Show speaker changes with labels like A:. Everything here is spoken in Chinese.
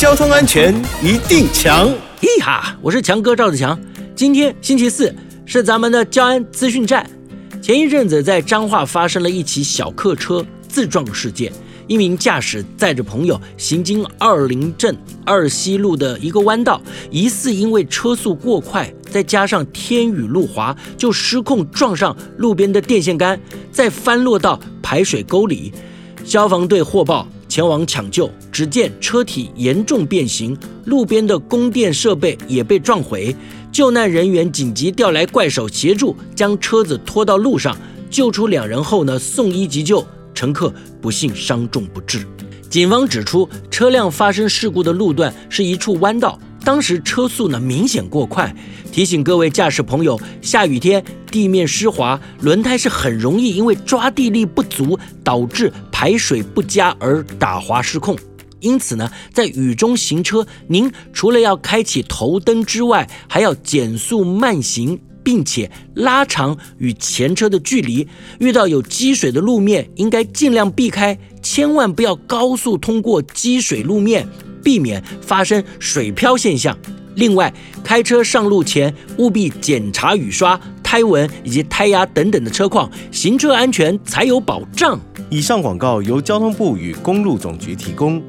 A: 交通安全一定强！
B: 嘿哈，我是强哥赵子强。今天星期四是咱们的交安资讯站。前一阵子在彰化发生了一起小客车自撞事件，一名驾驶载着朋友行经二林镇二西路的一个弯道，疑似因为车速过快，再加上天雨路滑，就失控撞上路边的电线杆，再翻落到排水沟里。消防队获报。前往抢救，只见车体严重变形，路边的供电设备也被撞毁。救难人员紧急调来怪手协助，将车子拖到路上，救出两人后呢，送医急救，乘客不幸伤重不治。警方指出，车辆发生事故的路段是一处弯道。当时车速呢明显过快，提醒各位驾驶朋友，下雨天地面湿滑，轮胎是很容易因为抓地力不足导致排水不佳而打滑失控。因此呢，在雨中行车，您除了要开启头灯之外，还要减速慢行，并且拉长与前车的距离。遇到有积水的路面，应该尽量避开，千万不要高速通过积水路面。避免发生水漂现象。另外，开车上路前务必检查雨刷、胎纹以及胎压等等的车况，行车安全才有保障。
A: 以上广告由交通部与公路总局提供。